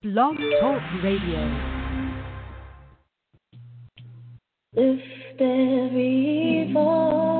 Blog Talk Radio. Lift every voice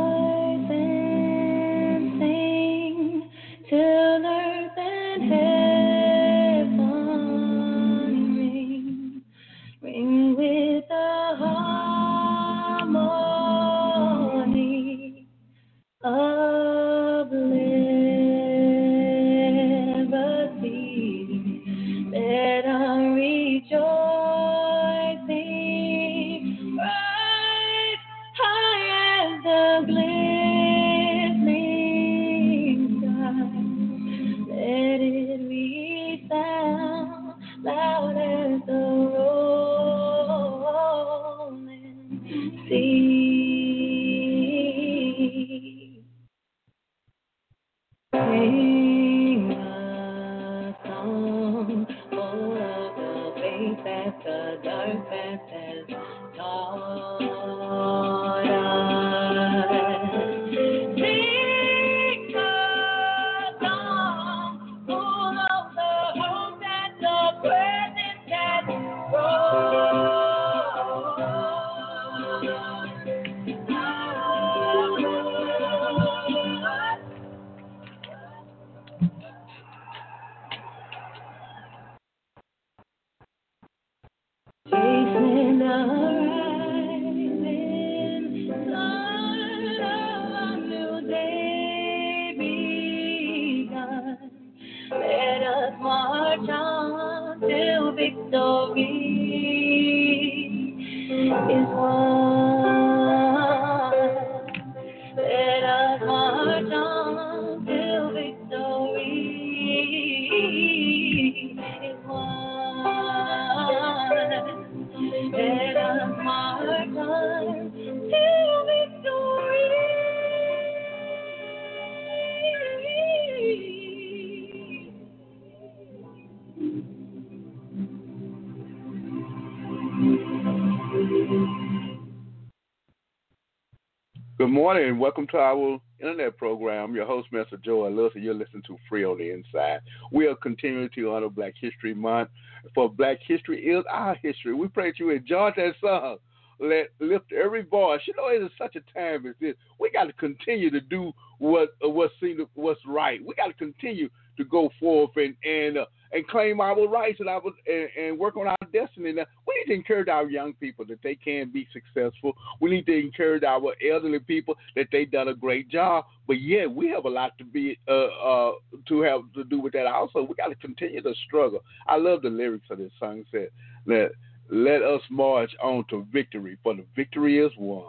Good morning and welcome to our internet program. Your host, Mr. Joe Lewis, you're listening to Free on the Inside. We are continuing to honor Black History Month. For Black History is our history. We pray that you enjoy that song. Let lift every voice. You know, it is such a time as this. We got to continue to do what what seems what's right. We got to continue to go forth and and uh, and claim our rights and our and, and work on our destiny. Now, we need to encourage our young people that they can be successful. We need to encourage our elderly people that they done a great job. But yeah, we have a lot to be uh, uh, to have to do with that. Also, we got to continue to struggle. I love the lyrics of this song. Said that let us march on to victory, for the victory is won.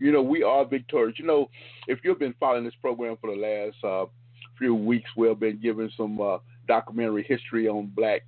You know, we are victorious. You know, if you've been following this program for the last uh, few weeks, we've been giving some uh, documentary history on black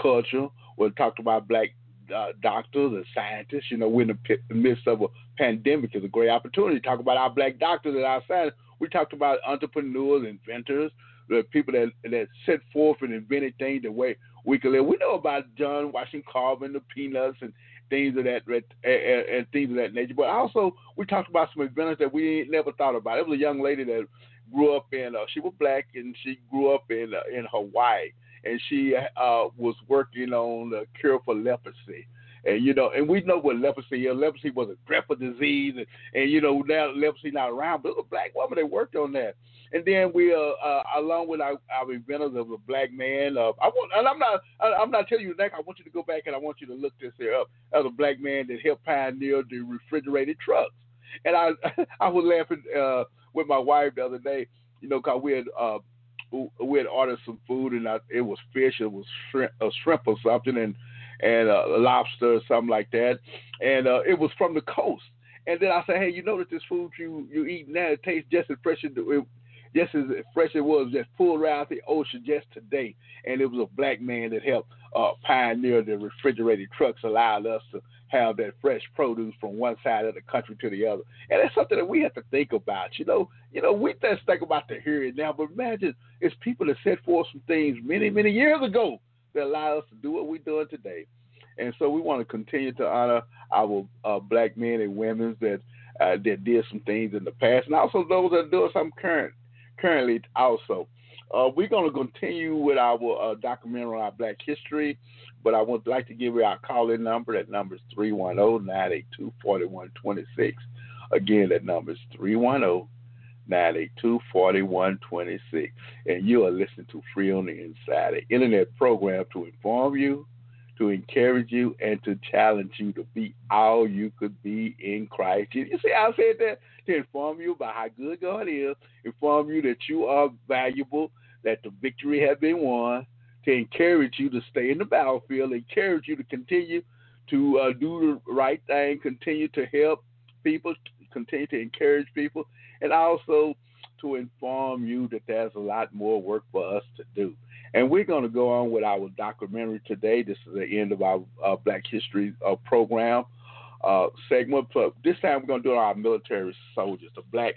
culture. We talked about black uh, doctors and scientists. You know, we're in the pit- the midst of a pandemic. It's a great opportunity to talk about our black doctors and our scientists. We talked about entrepreneurs, inventors, the people that that set forth and invented things the way we can live. We know about John Washington Carver and the Peanuts and things of that and, and things of that nature. But also, we talked about some inventors that we never thought about. It was a young lady that grew up in. Uh, she was black and she grew up in uh, in Hawaii, and she uh, was working on the cure for leprosy. And you know, and we know what leprosy is. Leprosy was a dreadful disease, and, and you know now leprosy not around. But it was a black woman that worked on that. And then we, uh, uh, along with our, our inventors of a black man, uh, I want, and I'm not, I, I'm not telling you that. I want you to go back and I want you to look this here up. As a black man that helped pioneer the refrigerated trucks. And I, I was laughing uh, with my wife the other day, you know, cause we had, uh, we had ordered some food and I, it was fish, it was shrimp, a shrimp or something, and and uh, lobster or something like that, and uh, it was from the coast. And then I said, hey, you know that this food you you eat now it tastes just as fresh as it, just as fresh it was just pulled right out the ocean just today. And it was a black man that helped uh, pioneer the refrigerated trucks, allowed us to have that fresh produce from one side of the country to the other. And that's something that we have to think about. You know, you know, we just think about the here and now, but imagine it's people that set forth some things many, many years ago that allow us to do what we're doing today. And so we want to continue to honor our uh, black men and women that uh, that did some things in the past, and also those that are doing some current currently also. Uh, we're going to continue with our uh, documentary on our Black history, but I would like to give you our call-in number. That number is 310-982-4126. Again, that number is 310 982 4126. And you are listening to Free on the Inside, an internet program to inform you, to encourage you, and to challenge you to be all you could be in Christ. You see how I said that? To inform you about how good God is, inform you that you are valuable, that the victory has been won, to encourage you to stay in the battlefield, encourage you to continue to uh, do the right thing, continue to help people, continue to encourage people, and also to inform you that there's a lot more work for us to do. And we're going to go on with our documentary today. This is the end of our uh, Black History uh, program uh, segment. But this time we're going to do our military soldiers, the black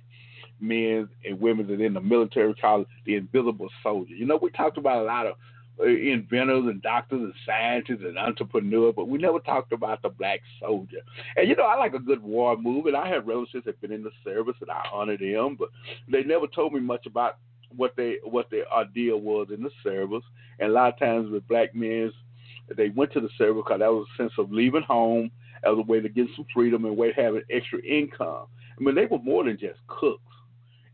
men and women that are in the military called the invisible soldier. You know, we talked about a lot of uh, inventors and doctors and scientists and entrepreneurs, but we never talked about the black soldier. And you know, I like a good war movie, and I have relatives that have been in the service, and I honor them, but they never told me much about what they what their idea was in the service. And a lot of times with black men, they went to the service because that was a sense of leaving home as a way to get some freedom and way to have an extra income. I mean, they were more than just cooks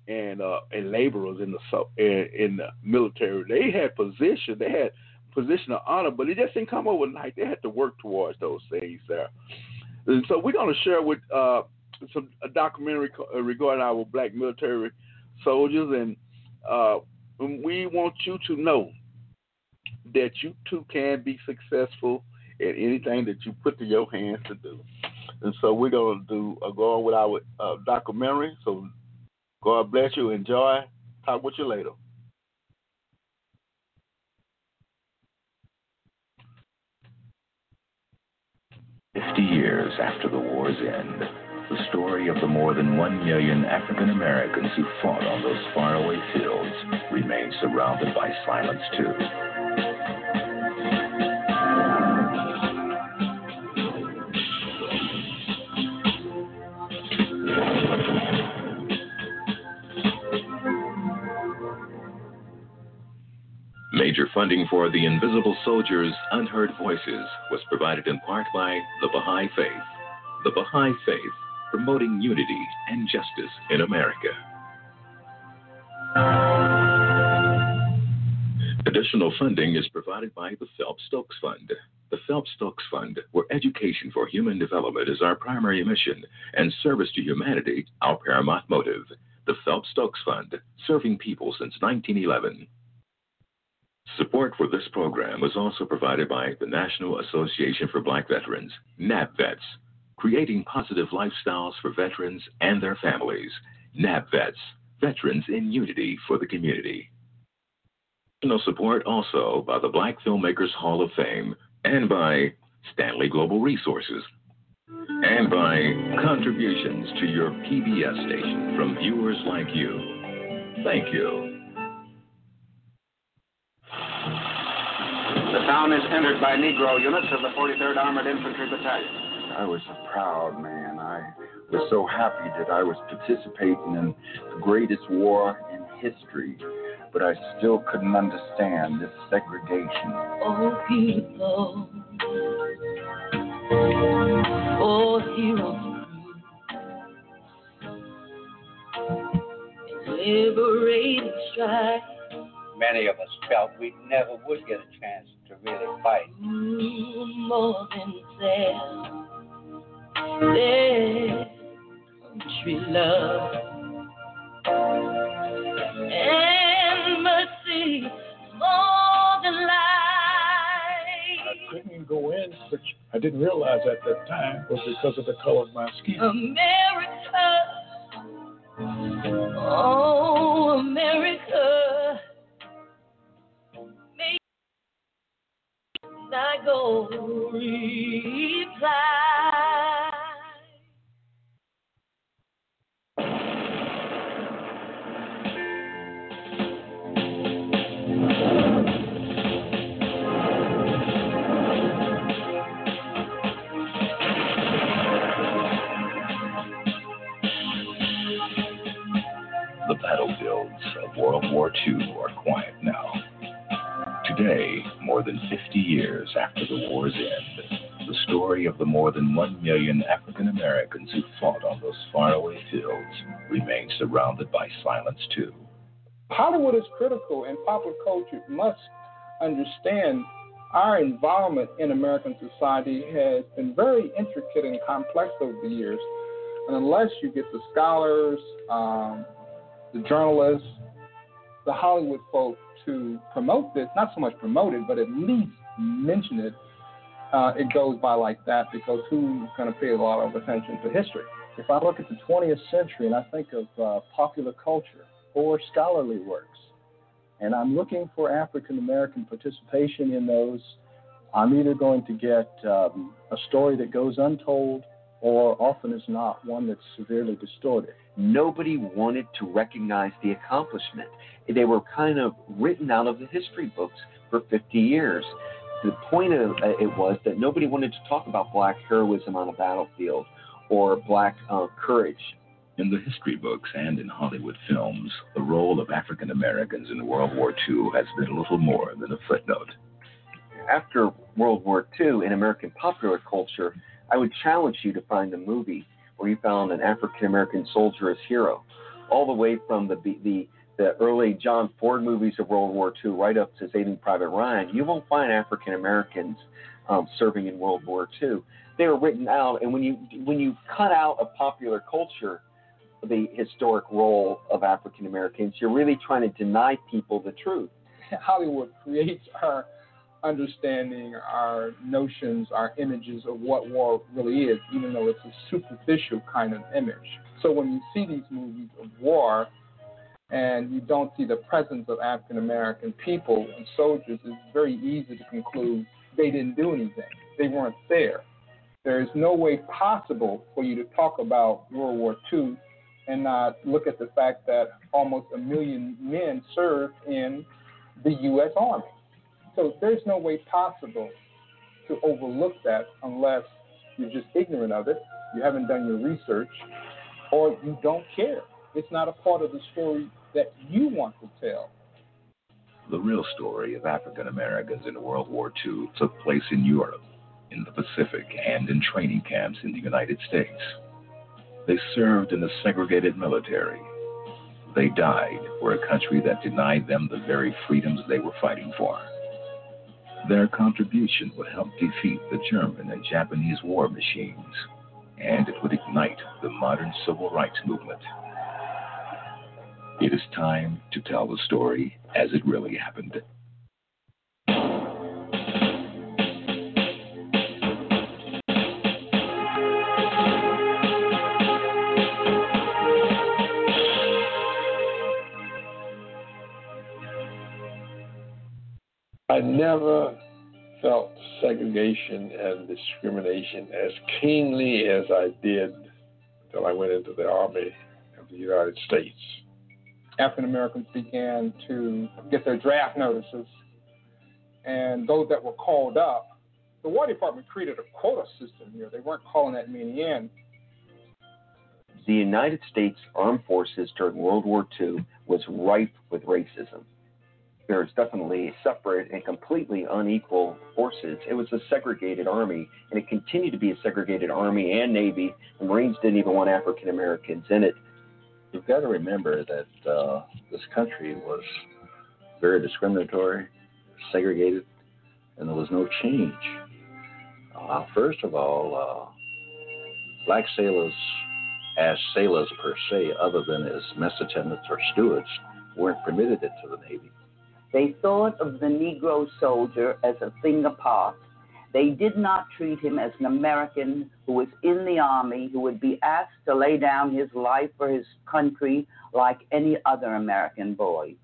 and uh, and laborers in the in, in the military. They had position, they had position of honor, but it just didn't come overnight. They had to work towards those things there. And so we're going to share with uh, some a documentary uh, regarding our black military soldiers, and uh, we want you to know that you too can be successful in anything that you put to your hands to do. And so we're going to do uh, go on with our uh, documentary. So God bless you. Enjoy. Talk with you later. Fifty years after the war's end, the story of the more than one million African Americans who fought on those faraway fields remains surrounded by silence, too. Major funding for the Invisible Soldiers' Unheard Voices was provided in part by the Baha'i Faith. The Baha'i Faith, promoting unity and justice in America. Additional funding is provided by the Phelps Stokes Fund. The Phelps Stokes Fund, where education for human development is our primary mission and service to humanity our paramount motive. The Phelps Stokes Fund, serving people since 1911. Support for this program was also provided by the National Association for Black Veterans, NABVETS, creating positive lifestyles for veterans and their families. NABVETS, Veterans in Unity for the Community. Support also by the Black Filmmakers Hall of Fame and by Stanley Global Resources and by contributions to your PBS station from viewers like you. Thank you. The town is entered by Negro units of the 43rd Armored Infantry Battalion. I was a proud man. I was so happy that I was participating in the greatest war in history, but I still couldn't understand this segregation. Oh, people. Oh, heroes. Liberating strike. Many of us felt we never would get a chance to really fight. Ooh, more than self. Their country love. And mercy more than I life. couldn't go in, which I didn't realize at that time was because of the color of my skin. America. Oh, America. The battlefields of World War II are quiet. More than 50 years after the war's end, the story of the more than one million African Americans who fought on those faraway fields remains surrounded by silence, too. Hollywood is critical, and popular culture must understand our involvement in American society has been very intricate and complex over the years. And unless you get the scholars, um, the journalists, the Hollywood folk to promote this, not so much promote it, but at least mention it, uh, it goes by like that because who's going to pay a lot of attention to history? If I look at the 20th century and I think of uh, popular culture or scholarly works, and I'm looking for African American participation in those, I'm either going to get um, a story that goes untold or often is not one that's severely distorted. Nobody wanted to recognize the accomplishment. They were kind of written out of the history books for 50 years. The point of uh, it was that nobody wanted to talk about black heroism on a battlefield or black uh, courage. In the history books and in Hollywood films, the role of African Americans in World War II has been little more than a footnote. After World War II, in American popular culture, I would challenge you to find a movie where you found an African American soldier as hero, all the way from the, the the early John Ford movies of World War II right up to Saving Private Ryan. You won't find African Americans um, serving in World War II. They were written out, and when you when you cut out of popular culture the historic role of African Americans, you're really trying to deny people the truth. Hollywood creates our understanding, our notions, our images of what war really is, even though it's a superficial kind of image. So when you see these movies of war and you don't see the presence of African American people and soldiers, it's very easy to conclude they didn't do anything. They weren't there. There is no way possible for you to talk about World War II and not look at the fact that almost a million men served in the U.S. Army. So there's no way possible to overlook that unless you're just ignorant of it, you haven't done your research, or you don't care. It's not a part of the story that you want to tell. The real story of African Americans in World War II took place in Europe, in the Pacific, and in training camps in the United States. They served in the segregated military. They died for a country that denied them the very freedoms they were fighting for. Their contribution would help defeat the German and Japanese war machines, and it would ignite the modern civil rights movement. It is time to tell the story as it really happened. Never felt segregation and discrimination as keenly as I did until I went into the Army of the United States. African Americans began to get their draft notices, and those that were called up, the War Department created a quota system here. They weren't calling that many in. The United States Armed Forces during World War II was rife with racism. There's definitely separate and completely unequal forces. It was a segregated army, and it continued to be a segregated army and navy. The Marines didn't even want African Americans in it you've got to remember that uh, this country was very discriminatory, segregated, and there was no change. Uh, first of all, uh, black sailors, as sailors per se, other than as mess attendants or stewards, weren't permitted into the Navy. They thought of the Negro soldier as a thing apart they did not treat him as an American who was in the army, who would be asked to lay down his life for his country like any other American boy.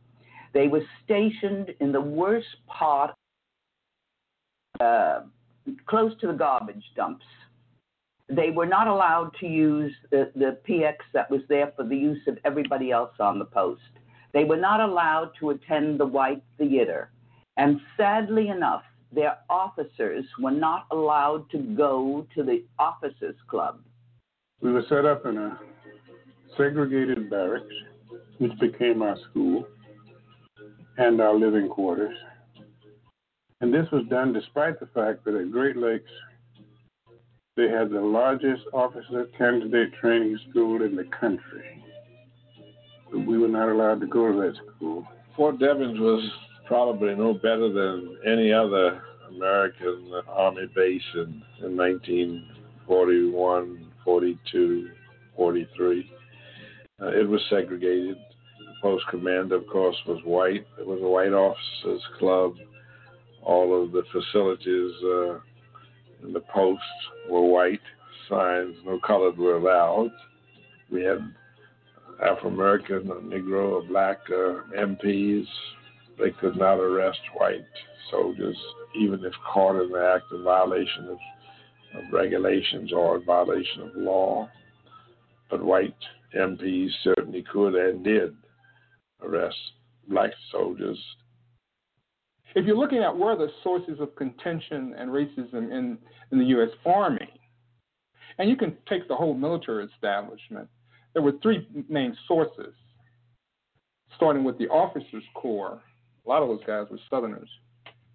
They were stationed in the worst part, uh, close to the garbage dumps. They were not allowed to use the, the PX that was there for the use of everybody else on the post. They were not allowed to attend the white theater. And sadly enough, their officers were not allowed to go to the officers' club. We were set up in a segregated barracks, which became our school and our living quarters. And this was done despite the fact that at Great Lakes, they had the largest officer candidate training school in the country. We were not allowed to go to that school. Fort Devens was probably no better than any other American Army base in, in 1941, 42, 43. Uh, it was segregated. The post commander, of course, was white. It was a white officers' club. All of the facilities uh, in the post were white. Signs, no colored were allowed. We had Afro American, Negro, or black uh, MPs. They could not arrest white soldiers, even if caught in the act of violation of, of regulations or violation of law. But white MPs certainly could and did arrest black soldiers. If you're looking at where the sources of contention and racism in, in the U.S. Army, and you can take the whole military establishment, there were three main sources, starting with the officers' corps. A lot of those guys were Southerners,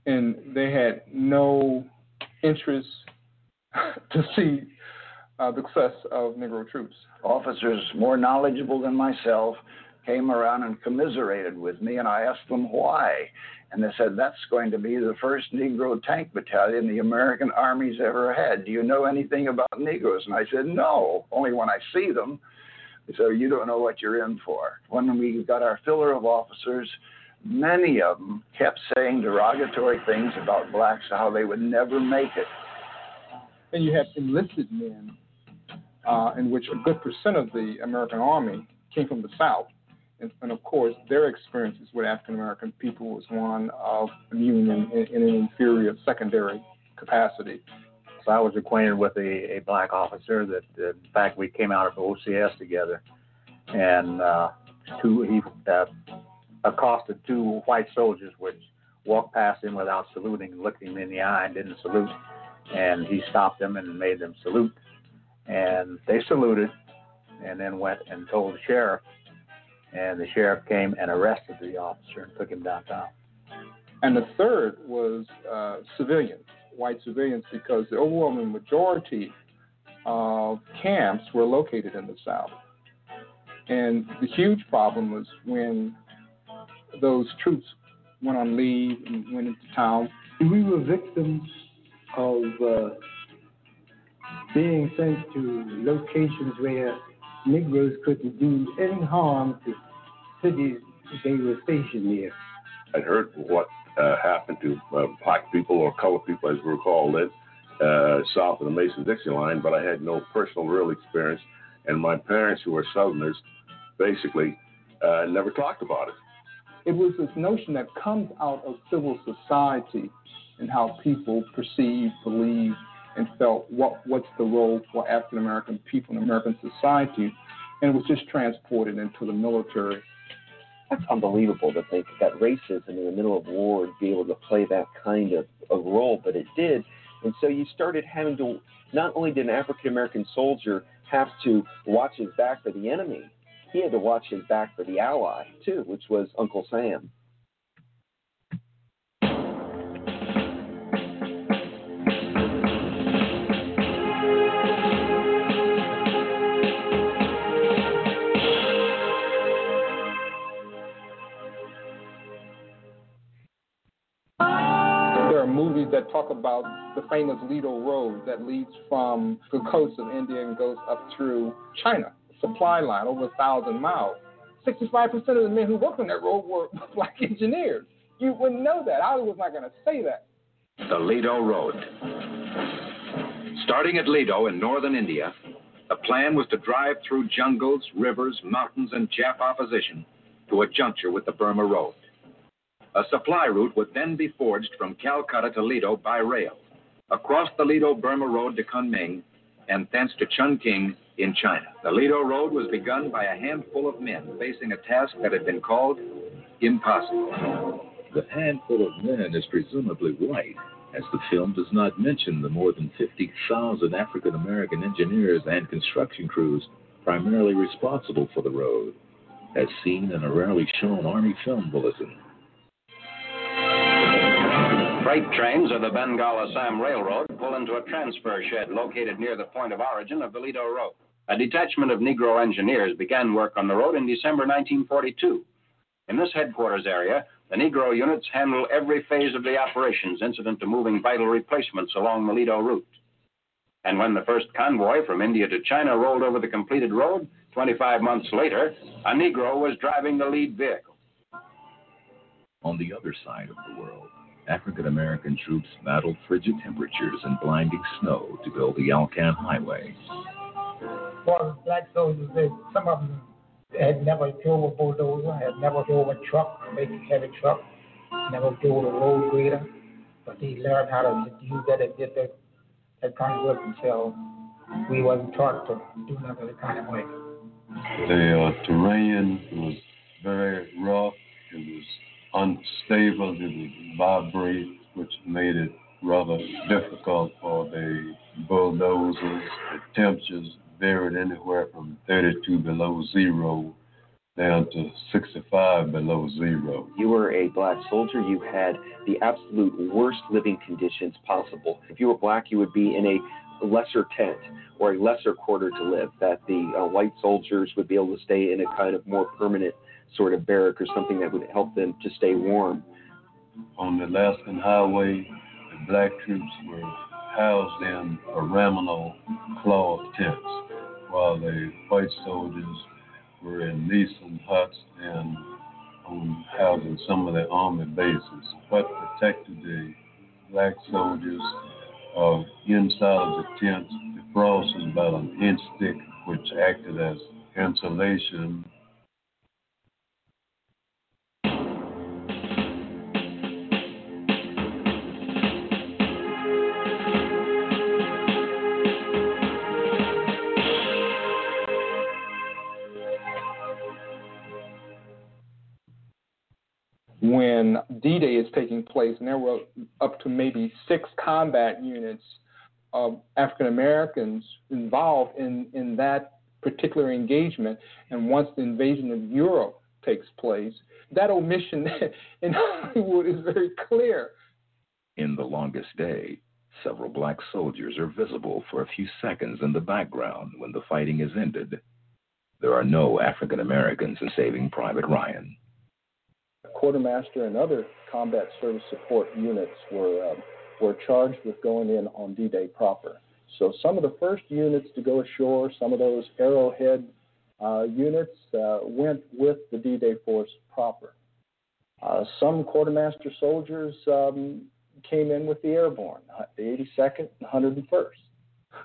and they had no interest to see uh, the success of Negro troops. Officers more knowledgeable than myself came around and commiserated with me, and I asked them why. And they said, That's going to be the first Negro tank battalion the American Army's ever had. Do you know anything about Negroes? And I said, No, only when I see them. So you don't know what you're in for. When we got our filler of officers, many of them kept saying derogatory things about blacks, how they would never make it. And you have enlisted men, uh, in which a good percent of the American Army came from the South. And, and of course, their experiences with African American people was one of in, in, in an inferior secondary capacity. So I was acquainted with a, a black officer that, that, in fact, we came out of OCS together, and uh, two he uh, accosted two white soldiers, which walked past him without saluting, looked him in the eye, and didn't salute. And he stopped them and made them salute, and they saluted, and then went and told the sheriff, and the sheriff came and arrested the officer and took him downtown. And the third was uh, civilians white civilians because the overwhelming majority of camps were located in the South. And the huge problem was when those troops went on leave and went into town. We were victims of uh, being sent to locations where Negroes couldn't do any harm to cities they were stationed near. I heard what uh, happened to uh, black people or colored people, as we're called it, uh, south of the Mason-Dixon line, but I had no personal real experience. And my parents, who were Southerners, basically uh, never talked about it. It was this notion that comes out of civil society and how people perceive, believe, and felt what what's the role for African American people in American society, and it was just transported into the military that's unbelievable to think that racism in the middle of war would be able to play that kind of a role, but it did. And so you started having to, not only did an African American soldier have to watch his back for the enemy, he had to watch his back for the ally, too, which was Uncle Sam. That talk about the famous Ledo Road that leads from the coast of India and goes up through China, supply line over a thousand miles. 65% of the men who worked on that road were black engineers. You wouldn't know that. I was not going to say that. The Ledo Road. Starting at Ledo in northern India, the plan was to drive through jungles, rivers, mountains, and Jap opposition to a juncture with the Burma Road. A supply route would then be forged from Calcutta to Ledo by rail, across the Ledo Burma Road to Kunming, and thence to Chungking in China. The Ledo Road was begun by a handful of men facing a task that had been called impossible. The handful of men is presumably white, as the film does not mention the more than 50,000 African American engineers and construction crews primarily responsible for the road, as seen in a rarely shown Army film bulletin. Freight trains of the Bengal Assam Railroad pull into a transfer shed located near the point of origin of the Ledo Road. A detachment of Negro engineers began work on the road in December 1942. In this headquarters area, the Negro units handle every phase of the operations incident to moving vital replacements along the Ledo route. And when the first convoy from India to China rolled over the completed road, 25 months later, a Negro was driving the lead vehicle. On the other side of the world, African American troops battled frigid temperatures and blinding snow to build the Alcan Highway. For black soldiers, they, some of them had never drove a bulldozer, had never drove a truck, big heavy truck, never drove a road grader, but they learned how to use that and did that, that kind of work themselves. We wasn't taught to do none of that kind of work. The uh, terrain was very rough. It was unstable. It would vibrate, which made it rather difficult for the bulldozers. The temperatures varied anywhere from 32 below zero down to 65 below zero. You were a black soldier. You had the absolute worst living conditions possible. If you were black, you would be in a lesser tent or a lesser quarter to live, that the uh, white soldiers would be able to stay in a kind of more permanent sort of barrack or something that would help them to stay warm. On the Alaskan Highway, the black troops were housed in Aramino cloth tents, while the white soldiers were in Nissen huts and housing some of the army bases. What protected the black soldiers uh, inside of the tents, the frost was about an inch thick, which acted as insulation when D-Day is taking place, and there were up to maybe six combat units of African Americans involved in, in that particular engagement. And once the invasion of Europe takes place, that omission in Hollywood is very clear. In The Longest Day, several black soldiers are visible for a few seconds in the background when the fighting is ended. There are no African Americans in Saving Private Ryan quartermaster and other combat service support units were uh, were charged with going in on D-Day proper. So some of the first units to go ashore, some of those Arrowhead uh, units uh, went with the D-Day force proper. Uh, some quartermaster soldiers um, came in with the airborne, the 82nd and 101st.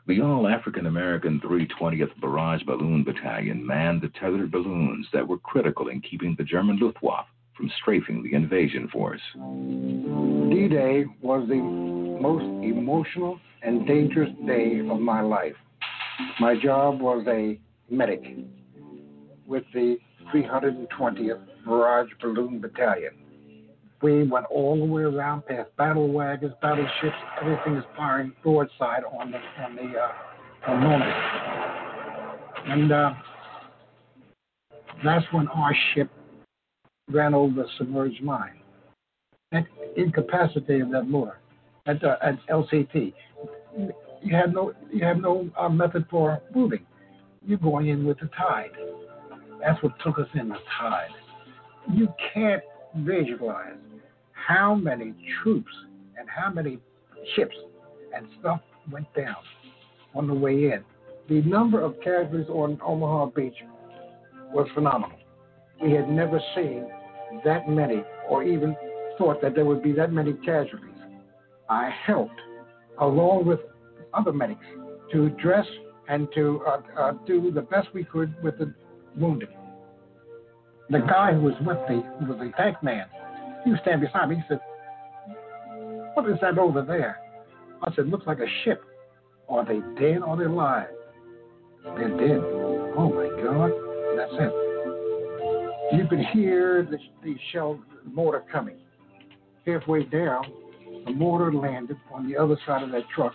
The all African American 320th Barrage Balloon Battalion manned the tethered balloons that were critical in keeping the German Luftwaffe from strafing the invasion force. D Day was the most emotional and dangerous day of my life. My job was a medic with the 320th Barrage Balloon Battalion. We went all the way around past battle wagons, battleships, everything is firing broadside on the on the uh, on Normandy. And uh, that's when our ship ran over a submerged mine. That incapacitated that motor at, uh, at LCT. You have no you have no uh, method for moving. You're going in with the tide. That's what took us in the tide. You can't visualize how many troops and how many ships and stuff went down on the way in. The number of casualties on Omaha Beach was phenomenal. We had never seen that many or even thought that there would be that many casualties. I helped, along with other medics, to dress and to uh, uh, do the best we could with the wounded. The guy who was with me, who was a tank man, he was standing beside me. He said, What is that over there? I said, Looks like a ship. Are they dead or are they alive? They're dead. Oh my God. That's it. You could hear the, the shell mortar coming. Halfway down, the mortar landed on the other side of that truck,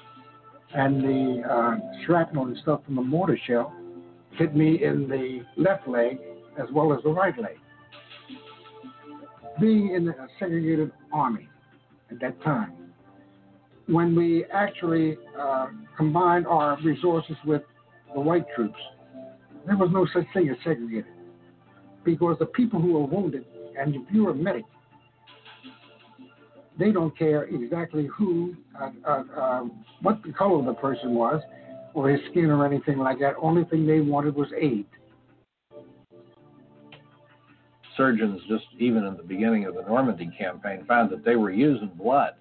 and the uh, shrapnel and stuff from the mortar shell hit me in the left leg as well as the right leg. Being in a segregated army at that time. When we actually uh, combined our resources with the white troops, there was no such thing as segregated. Because the people who were wounded, and if you're a medic, they don't care exactly who, uh, uh, uh, what the color the person was, or his skin or anything like that. Only thing they wanted was aid. Surgeons, just even in the beginning of the Normandy campaign, found that they were using blood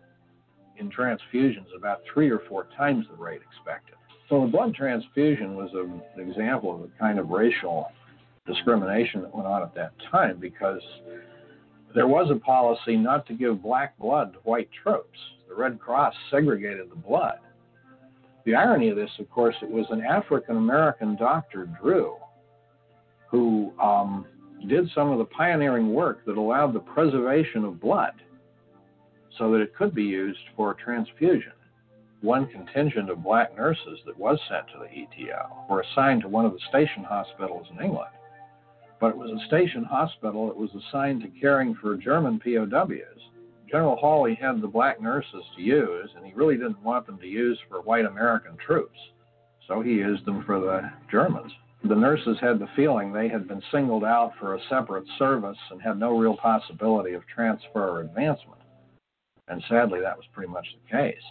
in transfusions about three or four times the rate expected. So the blood transfusion was an example of a kind of racial discrimination that went on at that time because there was a policy not to give black blood to white troops. The Red Cross segregated the blood. The irony of this, of course, it was an African American doctor, Drew, who um, did some of the pioneering work that allowed the preservation of blood so that it could be used for transfusion. One contingent of black nurses that was sent to the ETO were assigned to one of the station hospitals in England. But it was a station hospital that was assigned to caring for German POWs. General Hawley had the black nurses to use, and he really didn't want them to use for white American troops. So he used them for the Germans. The nurses had the feeling they had been singled out for a separate service and had no real possibility of transfer or advancement. And sadly, that was pretty much the case.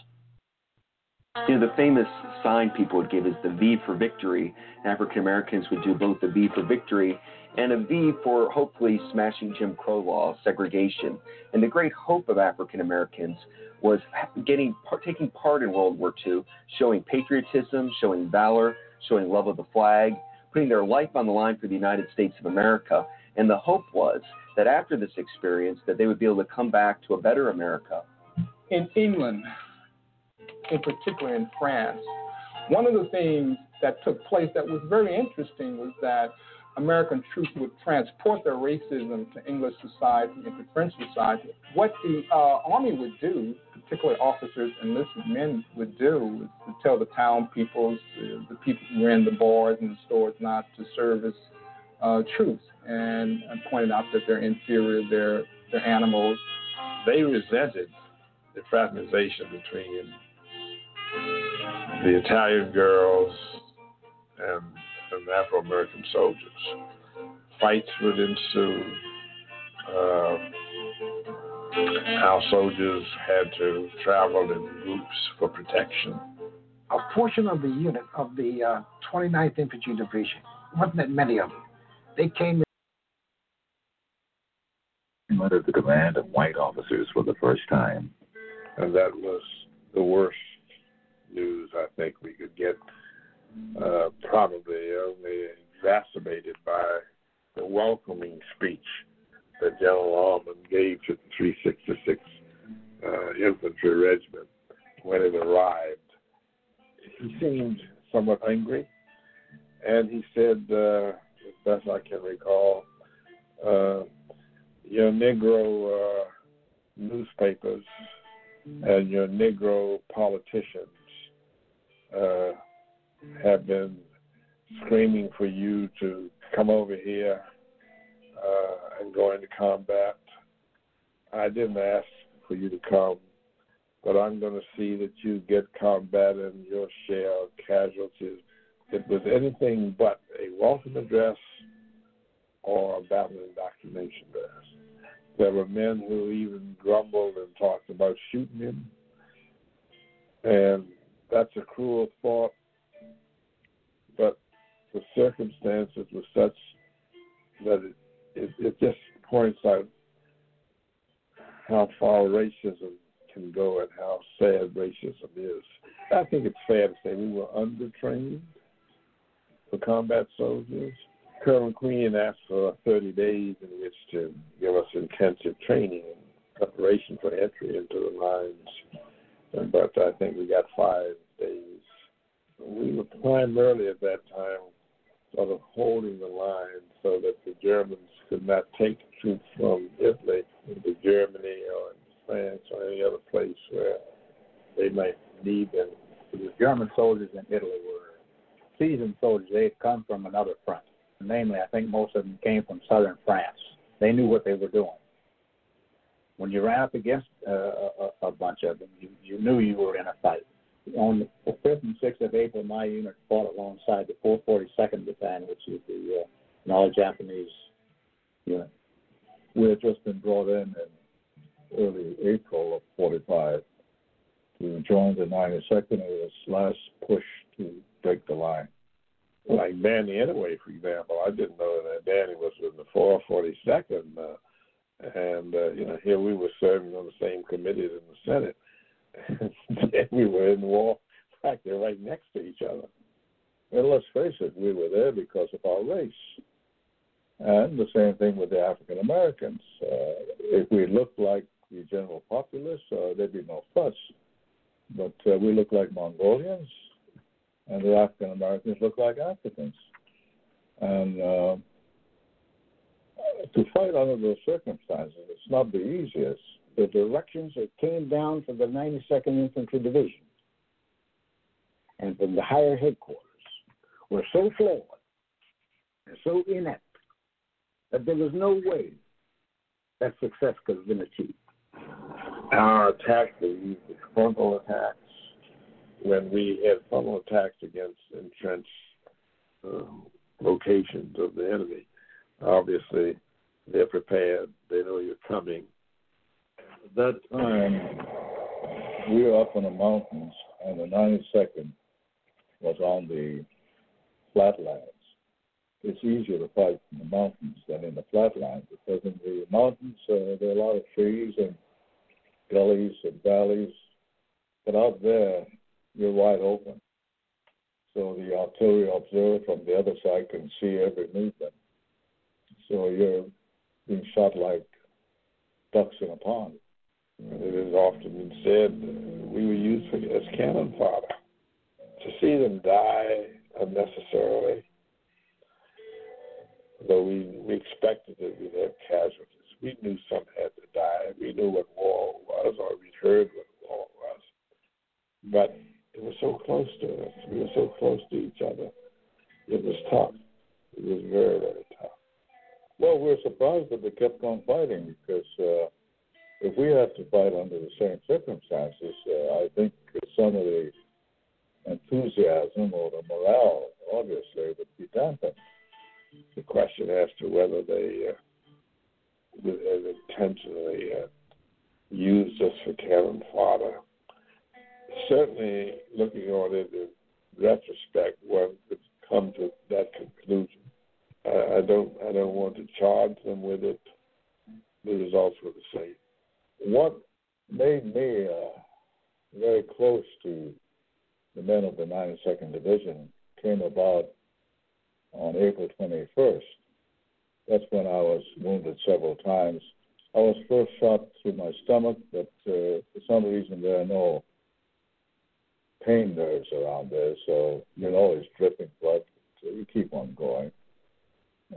You know, the famous sign people would give is the V for victory. African Americans would do both the V for victory and a V for hopefully smashing Jim Crow law, segregation. And the great hope of African Americans was getting taking part in World War II, showing patriotism, showing valor, showing love of the flag, putting their life on the line for the United States of America. And the hope was that after this experience, that they would be able to come back to a better America. In England, in particular in France, one of the things that took place that was very interesting was that American troops would transport their racism to English society and to French society. What the uh, army would do, particularly officers and enlisted men would do, was to tell the town people, the, the people who ran the bars and the stores, not to service uh, troops, and, and pointed out that they're inferior, they're, they're animals. They resented the fraternization between the Italian girls and, and Afro American soldiers. Fights would ensue. Uh, our soldiers had to travel in groups for protection. A portion of the unit of the uh, 29th Infantry Division, wasn't that many of them, they came under the command of white officers for the first time. And that was the worst news I think we could get, uh, probably only exacerbated by the welcoming speech that General Almond gave to the 366 uh, Infantry Regiment when it arrived. He seemed somewhat angry, and he said, uh, as best I can recall, uh, your Negro uh, newspapers and your Negro politicians uh, have been screaming for you to come over here uh, and go into combat. I didn't ask for you to come, but I'm going to see that you get combat and your share of casualties. It was anything but a welcome address or a battle indoctrination address. There were men who even grumbled and talked about shooting him. And that's a cruel thought, but the circumstances were such that it, it, it just points out how far racism can go and how sad racism is. I think it's fair to say we were undertrained for combat soldiers. Colonel Queen asked for 30 days in which to give us intensive training and preparation for entry into the lines but I think we got five days. We were primarily at that time sort of holding the line so that the Germans could not take troops from Italy into Germany or France or any other place where they might need them. The German soldiers in Italy were seasoned soldiers. They had come from another front. Namely, I think most of them came from southern France. They knew what they were doing. When you ran up against uh, a, a bunch of them, you, you knew you were in a fight. On the 5th and 6th of April, my unit fought alongside the 442nd Battalion, which is the uh, non Japanese unit. We had just been brought in in early April of 45 to join the 92nd. It was last push to break the line. Like Danny Inouye, for example, I didn't know that Danny was with the 442nd. Uh, and uh, you know, here we were serving on the same committees in the Senate, and we were in war. In fact, they're right next to each other. And let's face it, we were there because of our race. And the same thing with the African Americans. Uh, if we looked like the general populace, uh, there'd be no fuss. But uh, we look like Mongolians, and the African Americans look like Africans. And uh, to fight under those circumstances, it's not the easiest. The directions that came down from the 92nd Infantry Division and from the higher headquarters were so flawed and so inept that there was no way that success could have been achieved. Our attacks, the frontal attacks, when we had frontal attacks against entrenched um, locations of the enemy, obviously they're prepared. They know you're coming. At that time, we were up in the mountains, and the 92nd was on the flatlands. It's easier to fight in the mountains than in the flatlands because in the mountains uh, there are a lot of trees and gullies and valleys, but out there you're wide open. So the artillery observer from the other side can see every movement. So you're being shot like ducks in a pond. It has often been said we were used as cannon fodder. To see them die unnecessarily, though we, we expected that we'd have casualties, we knew some had to die. We knew what war was, or we'd heard what war was. But it was so close to us. We were so close to each other. It was tough. It was very, very tough. Well, we're surprised that they kept on fighting because uh, if we had to fight under the same circumstances, uh, I think some of the enthusiasm or the morale, obviously, would be dampened. The question as to whether they uh, intentionally uh, used us for cannon fodder. Certainly, looking on it in retrospect, one could come to that conclusion. I, I don't I don't want to charge them with it. The results were the same. What made me uh, very close to the men of the 92nd Division came about on April 21st. That's when I was wounded several times. I was first shot through my stomach, but uh, for some reason there are no pain nerves around there, so you're always dripping blood. So you keep on going.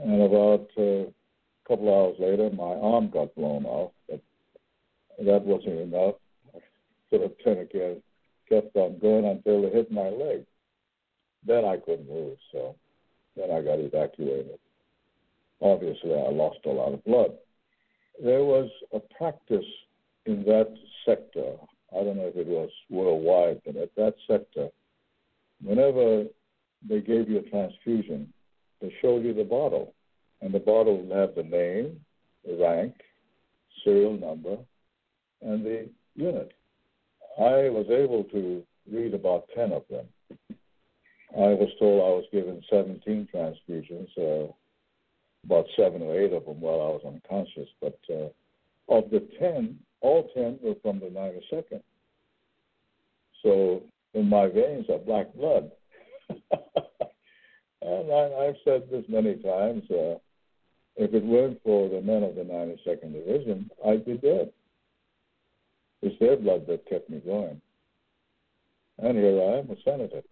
And about uh, a couple hours later, my arm got blown off, but that wasn't enough. Sort of turned kept on going until it hit my leg. Then I couldn't move, so then I got evacuated. Obviously, I lost a lot of blood. There was a practice in that sector. I don't know if it was worldwide, but at that sector, whenever they gave you a transfusion, they showed you the bottle, and the bottle will have the name, the rank, serial number, and the unit. I was able to read about 10 of them. I was told I was given 17 transfusions, uh, about seven or eight of them while I was unconscious, but uh, of the 10, all 10 were from the 92nd. So in my veins are black blood. And I, I've said this many times. Uh, if it weren't for the men of the 92nd Division, I'd be dead. It's their blood that kept me going. And here I am, a senator.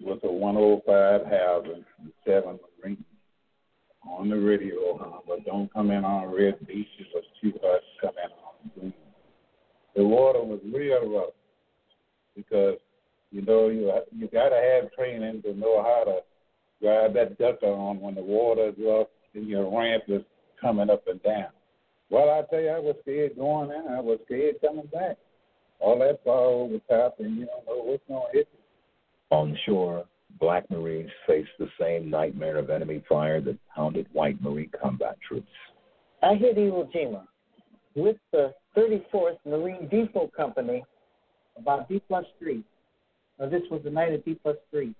With a 105 Howden and seven Marines on the radio, huh? but don't come in on red beaches or too hot come in on green. The water was real rough because you know you you got to have training to know how to drive that ducker on when the water is rough and your ramp is coming up and down. Well, I tell you, I was scared going in. I was scared coming back. All that far over top, and you don't know what's to hit you. On shore, black Marines faced the same nightmare of enemy fire that pounded white Marine combat troops. I hit Iwo Jima with the 34th Marine Depot Company about D plus three. Now, this was the night of D plus three.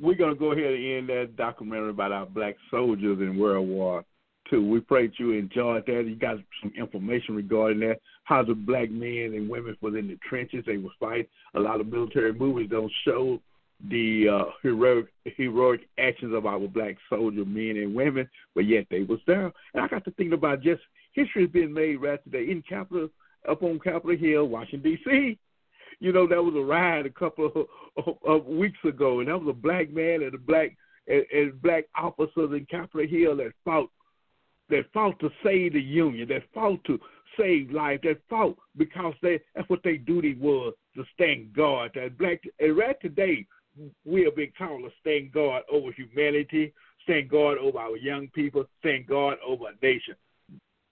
We're going to go ahead and end that documentary about our black soldiers in World War II. We pray that you enjoyed that. You got some information regarding that. How the black men and women was in the trenches. They was fighting. A lot of military movies don't show the uh, heroic heroic actions of our black soldier men and women, but yet they was there. And I got to thinking about just history is being made right today in Capitol, up on Capitol Hill, Washington D.C. You know, there was a riot a couple of, of, of weeks ago, and that was a black man and a black and, and black officers in Capitol Hill that fought that fought to save the union, that fought to save life, that fought because they that's what their duty was to stand guard. That black and right today we are being called to stand guard over humanity, stand guard over our young people, stand guard over a nation.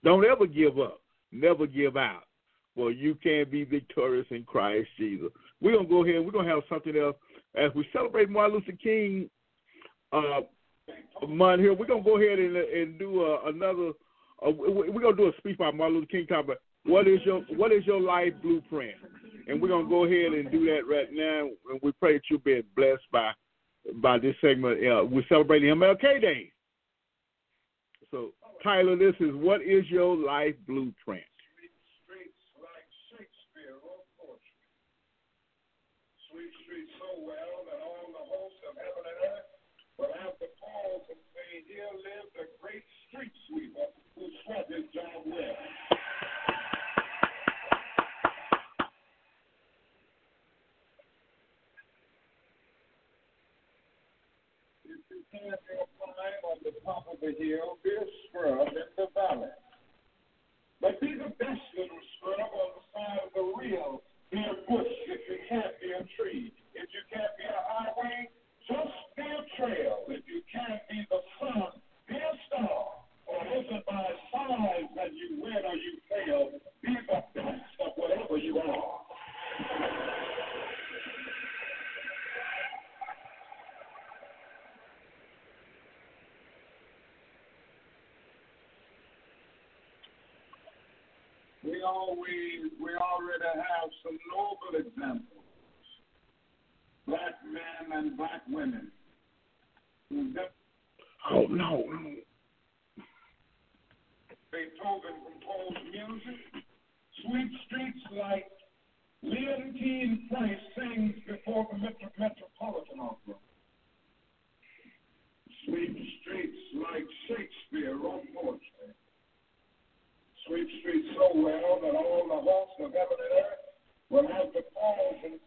Don't ever give up. Never give out. Well, you can be victorious in Christ Jesus. We're gonna go ahead. We're gonna have something else as we celebrate Martin Luther King uh, month here. We're gonna go ahead and and do uh, another. Uh, we're gonna do a speech by Martin Luther King about what is your what is your life blueprint, and we're gonna go ahead and do that right now. And we pray that you'll be blessed by by this segment. Uh, we're celebrating MLK Day. So, Tyler, this is what is your life blueprint? Sweet streets so well that all the hosts of heaven and earth will have to pause Here lives a great street sweeper who sweat his job well. If you climb on the top of the hill, be a scrub in the valley. But be the best little scrub on the side of a bush tree. If you can't be a highway, just be a trail. If you can't be the sun, be a star. Or listen by signs that you win or you fail. Be the best of whatever you are. We always, we already have some noble examples black men and black women. Oh no. Beethoven composed music. Sweet streets like Leontyne Price sings before the Metro- Metropolitan Opera. Sweet streets like Shakespeare on poetry. Sweet streets so well that all the hearts of heaven and earth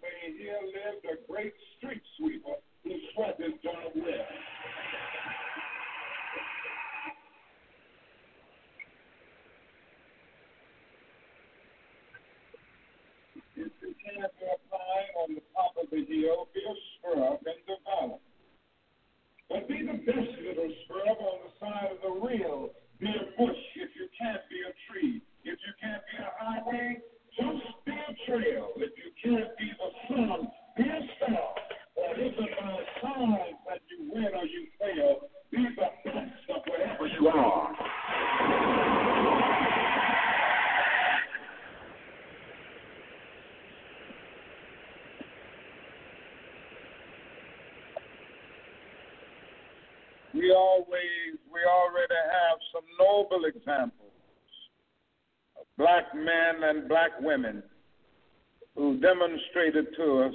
say, here lived a great street sweeper who swept his job well. If you can't on the top of the hill, be a scrub and develop. But be the best little scrub on the side of the real. Be a bush if you can't be a tree. If you can't be a highway, just be a trail. If you can't be the sun, be a star. Or is it by signs that you win or you fail? Be the best of wherever you are. we always we already have some noble examples of black men and black women who demonstrated to us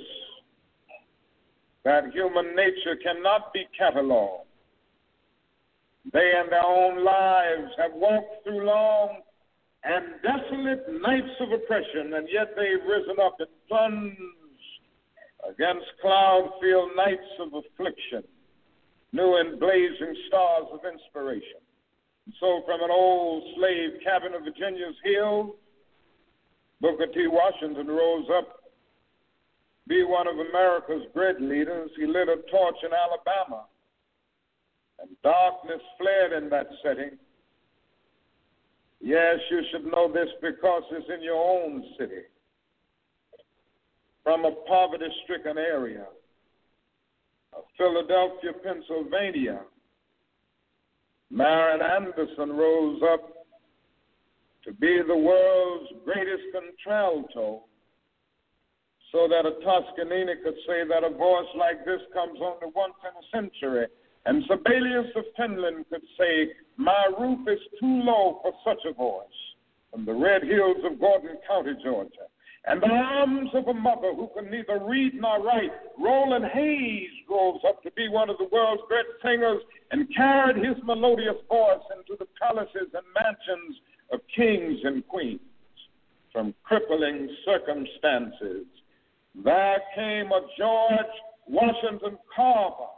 that human nature cannot be cataloged. They in their own lives have walked through long and desolate nights of oppression, and yet they've risen up and plunged against cloud filled nights of affliction new and blazing stars of inspiration. And so, from an old slave cabin of Virginia's hill, Booker T. Washington rose up, be one of America's great leaders. He lit a torch in Alabama, and darkness fled in that setting. Yes, you should know this because it's in your own city, from a poverty stricken area of Philadelphia, Pennsylvania, Marian Anderson rose up to be the world's greatest contralto so that a Toscanini could say that a voice like this comes only once in a century. And Sibelius of Finland could say, My roof is too low for such a voice. From the red hills of Gordon County, Georgia, and the arms of a mother who can neither read nor write. Roland Hayes rose up to be one of the world's great singers and carried his melodious voice into the palaces and mansions of kings and queens. From crippling circumstances, there came a George Washington Carver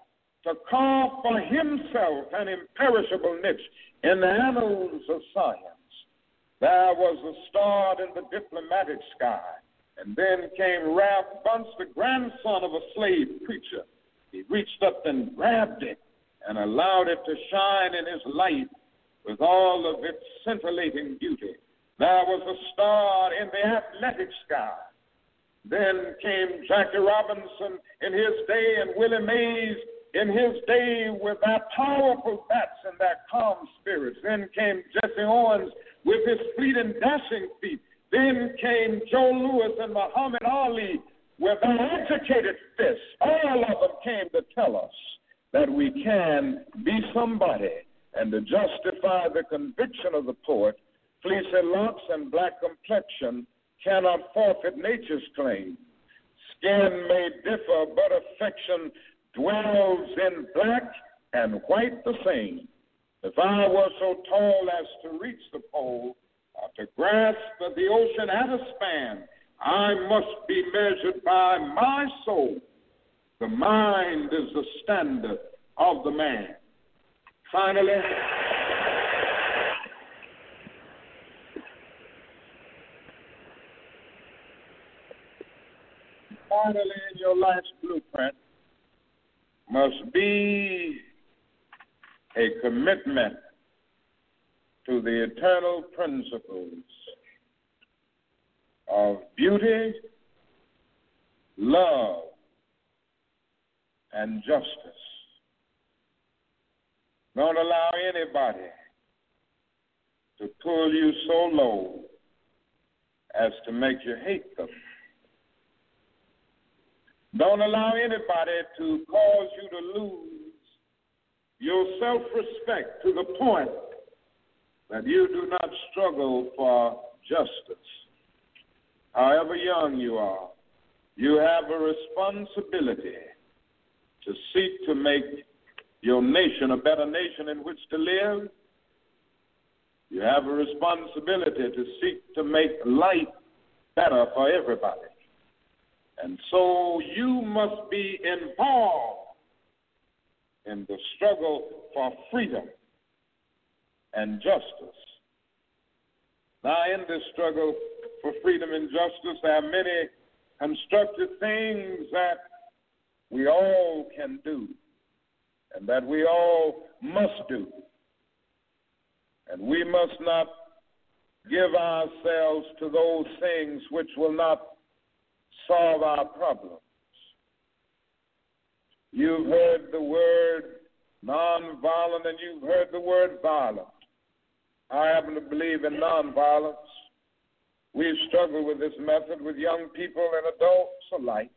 to carve for himself an imperishable niche in the annals of science. There was a star in the diplomatic sky. And then came Ralph Bunche, the grandson of a slave preacher. He reached up and grabbed it and allowed it to shine in his light with all of its scintillating beauty. There was a star in the athletic sky. Then came Jackie Robinson in his day and Willie Mays in his day with their powerful bats and their calm spirits. Then came Jesse Owens with his fleet and dashing feet. Then came Joe Louis and Muhammad Ali with their educated fists. All of them came to tell us that we can be somebody. And to justify the conviction of the poet, fleecy locks and black complexion cannot forfeit nature's claim. Skin may differ, but affection dwells in black and white the same. If I were so tall as to reach the pole, or to grasp the ocean at a span, I must be measured by my soul. The mind is the standard of the man. Finally, finally, in your life's blueprint must be a commitment to the eternal principles of beauty, love, and justice. Don't allow anybody to pull you so low as to make you hate them. Don't allow anybody to cause you to lose your self respect to the point that you do not struggle for justice. However young you are, you have a responsibility to seek to make your nation a better nation in which to live. You have a responsibility to seek to make life better for everybody. And so you must be involved in the struggle for freedom and justice. Now, in this struggle for freedom and justice, there are many constructive things that we all can do and that we all must do. And we must not give ourselves to those things which will not solve our problems. You've heard the word nonviolent and you've heard the word violent. I happen to believe in nonviolence. We've struggled with this method with young people and adults alike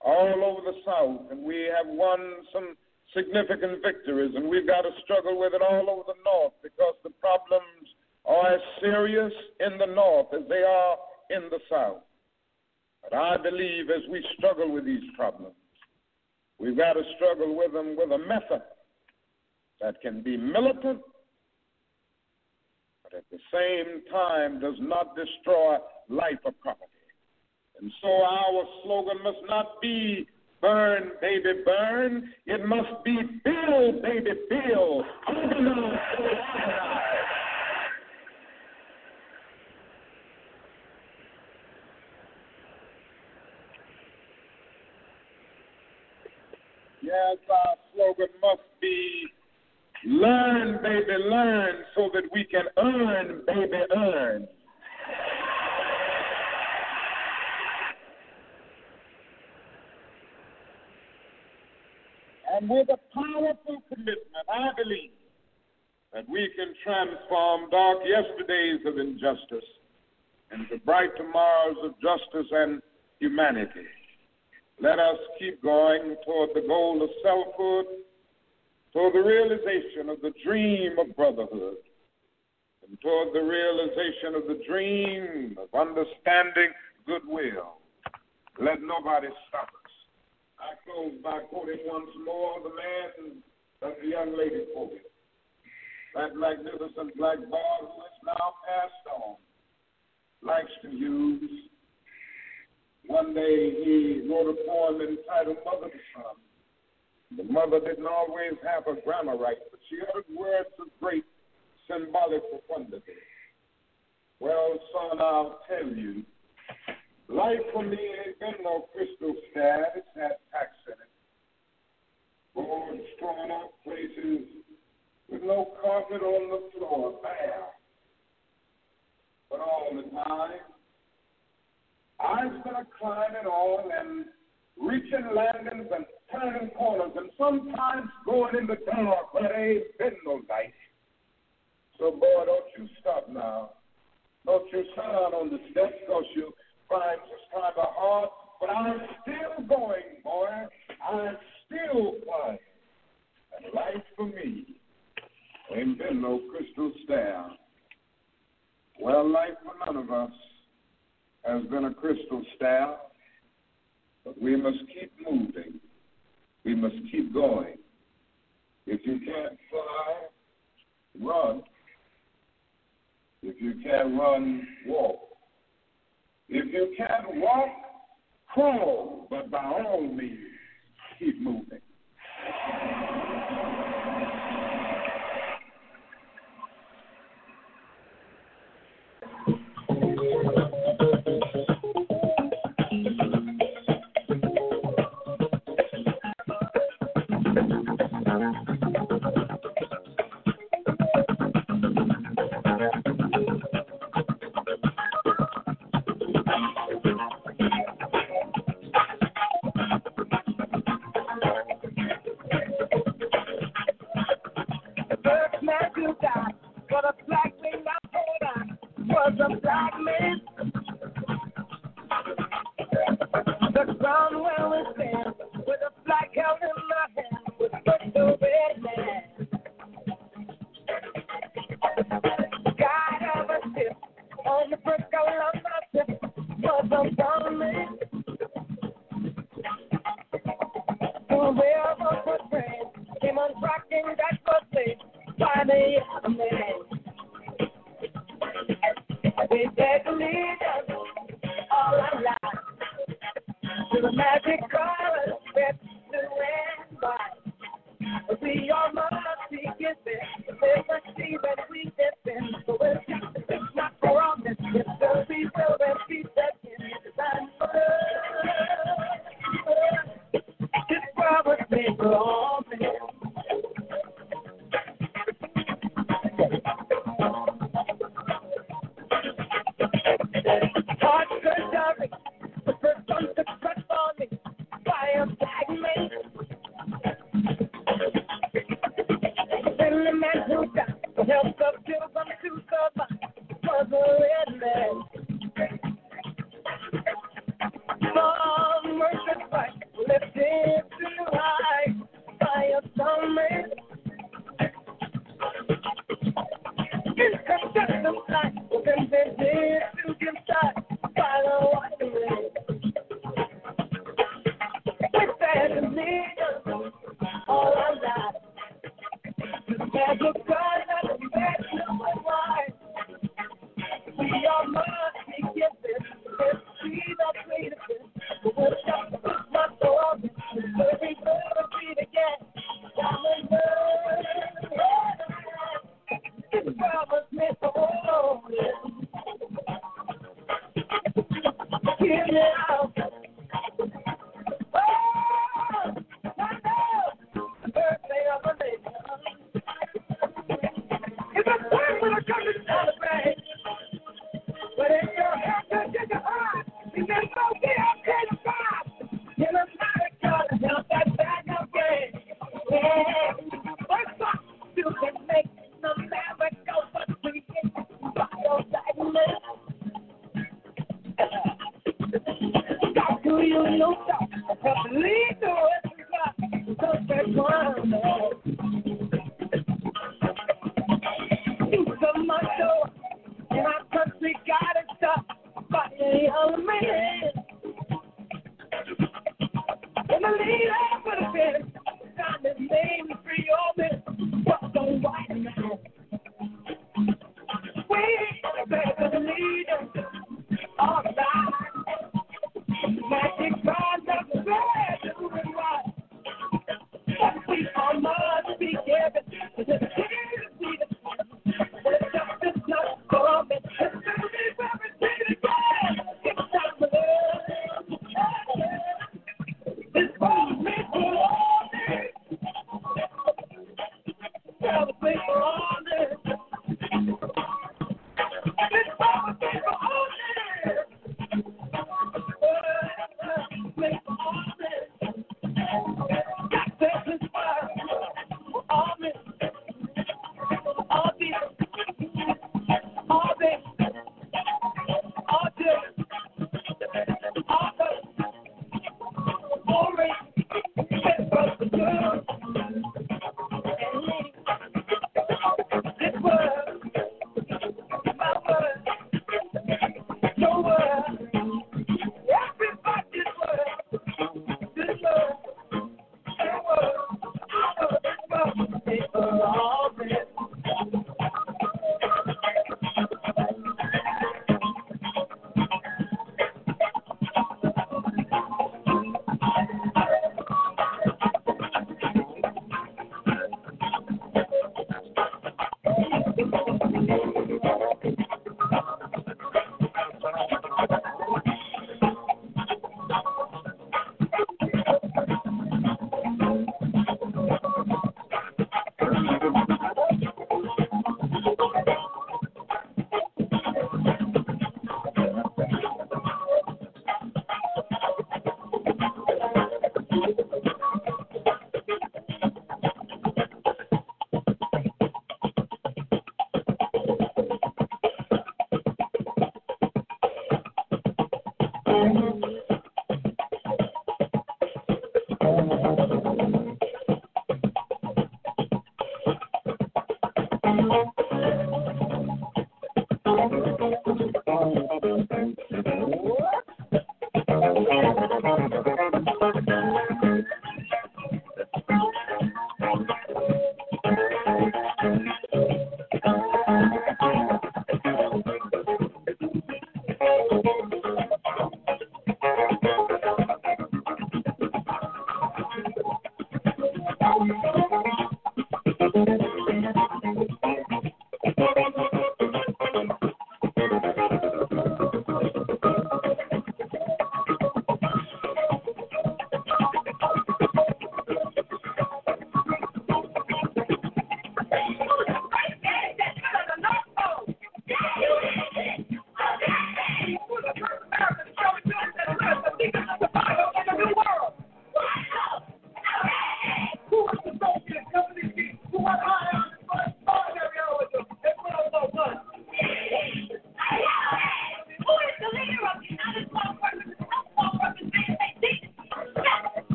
all over the South, and we have won some significant victories, and we've got to struggle with it all over the North because the problems are as serious in the North as they are in the South. But I believe as we struggle with these problems, we've got to struggle with them with a method that can be militant, but at the same time does not destroy life or property. And so our slogan must not be burn, baby, burn. It must be build, baby, build. Organize, organize. Yes, our slogan must be learn, baby, learn, so that we can earn, baby, earn. And with a powerful commitment, I believe that we can transform dark yesterdays of injustice into bright tomorrows of justice and humanity. Let us keep going toward the goal of selfhood, toward the realization of the dream of brotherhood, and toward the realization of the dream of understanding goodwill. Let nobody stop us. I close by quoting once more the man that the young lady quoted. That magnificent black boy who is now passed on likes to use. One day he wrote a poem entitled Mother to Son. The mother didn't always have her grammar right, but she uttered words of great symbolic profundity. Well, son, I'll tell you Life for me ain't been no crystal stab. It's had packs in it. Boards torn up places with no carpet on the floor, bare. But all the time, I've been a climbing all and reaching landings and turning corners and sometimes going in the dark where there ain't been no light. So, boy, don't you stop now. Don't you sit down on the steps because you find this kind of hard, but I'm still going, boy. I'm still flying. And life for me ain't been no crystal stair. Well, life for none of us has been a crystal staff, but we must keep moving. We must keep going. If you can't fly, run. If you can't run, walk. If you can't walk, crawl, but by all means, keep moving.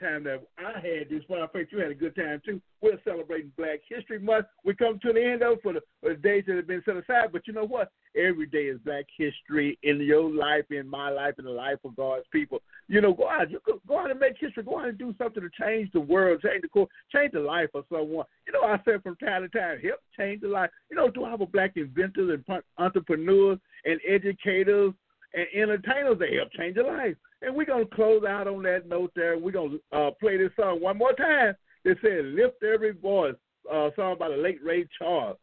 Time that I had this one. I think you had a good time too. We're celebrating Black History Month. We come to the end of for the, for the days that have been set aside. But you know what? Every day is Black History in your life, in my life, in the life of God's people. You know, go out, you go, go out and make history. Go out and do something to change the world, change the course, change the life of someone. You know, I said from time to time, help change the life. You know, do have a black inventors and entrepreneurs and educators and entertainers that help change your life. And we're going to close out on that note there. We're going to uh, play this song one more time. It says, Lift Every Voice, uh, song by the late Ray Charles.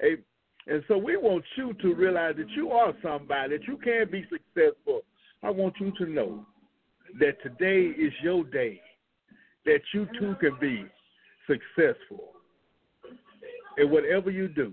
And so we want you to realize that you are somebody, that you can be successful. I want you to know that today is your day, that you too can be successful in whatever you do.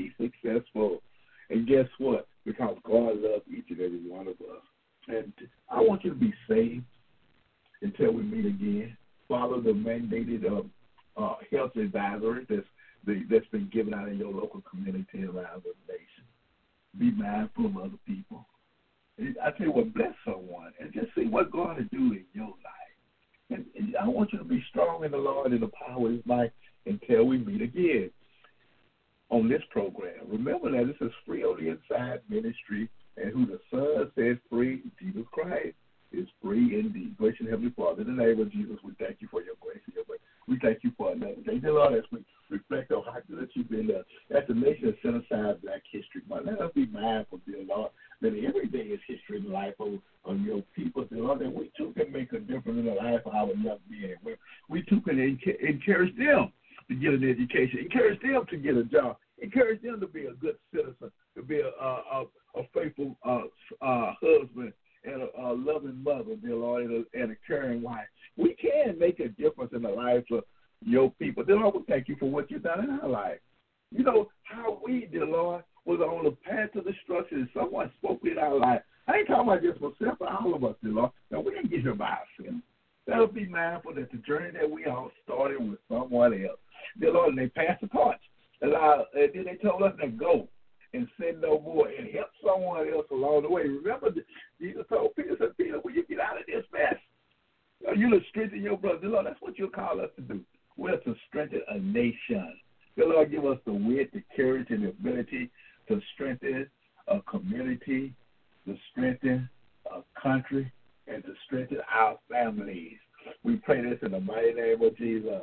be successful. And guess what? Because God loves each and every one of us. And I want you to be safe until we meet again. Follow the mandated uh, uh, health advisory that's the, that's been given out in your local community around the nation. Be mindful of other people. And I tell you what, bless someone and just see what God will do in your life. And, and I want you to be strong in the Lord and the power of His might until we meet again on this program. Remember that this is free on the inside ministry, and who the Son says free, Jesus Christ, is free indeed. Gracious Heavenly Father, in the name of Jesus, we thank you for your grace and your grace. We thank you for another day. Dear Lord, as we reflect on how good you've been, as the nation has set aside Black History Month, let us be mindful, dear Lord, that every day is history in the life of, of your people, dear Lord, that we too can make a difference in the life of our young men. We, we too can enc- encourage them to get an education, encourage them to get a job, encourage them to be a good citizen, to be a, a, a faithful uh, uh, husband and a, a loving mother, dear Lord, and a, and a caring wife. We can make a difference in the lives of your people. Dear Lord, we thank you for what you've done in our life. You know how we, dear Lord, was on the path to destruction and someone spoke in our life. I ain't talking about just myself, but all of us, dear Lord. Now, we didn't get here by ourselves. Let us be mindful that the journey that we all started with someone else. Dear Lord, and they passed the torch. And uh, then they told us to go and sin no more and help someone else along the way. Remember, Jesus told Peter, said, Peter, when you get out of this mess, you're to strengthen your brother. Lord, that's what you call us to do. We're to strengthen a nation. The Lord, give us the wit, the courage, and the ability to strengthen a community, to strengthen a country, and to strengthen our families. We pray this in the mighty name of Jesus.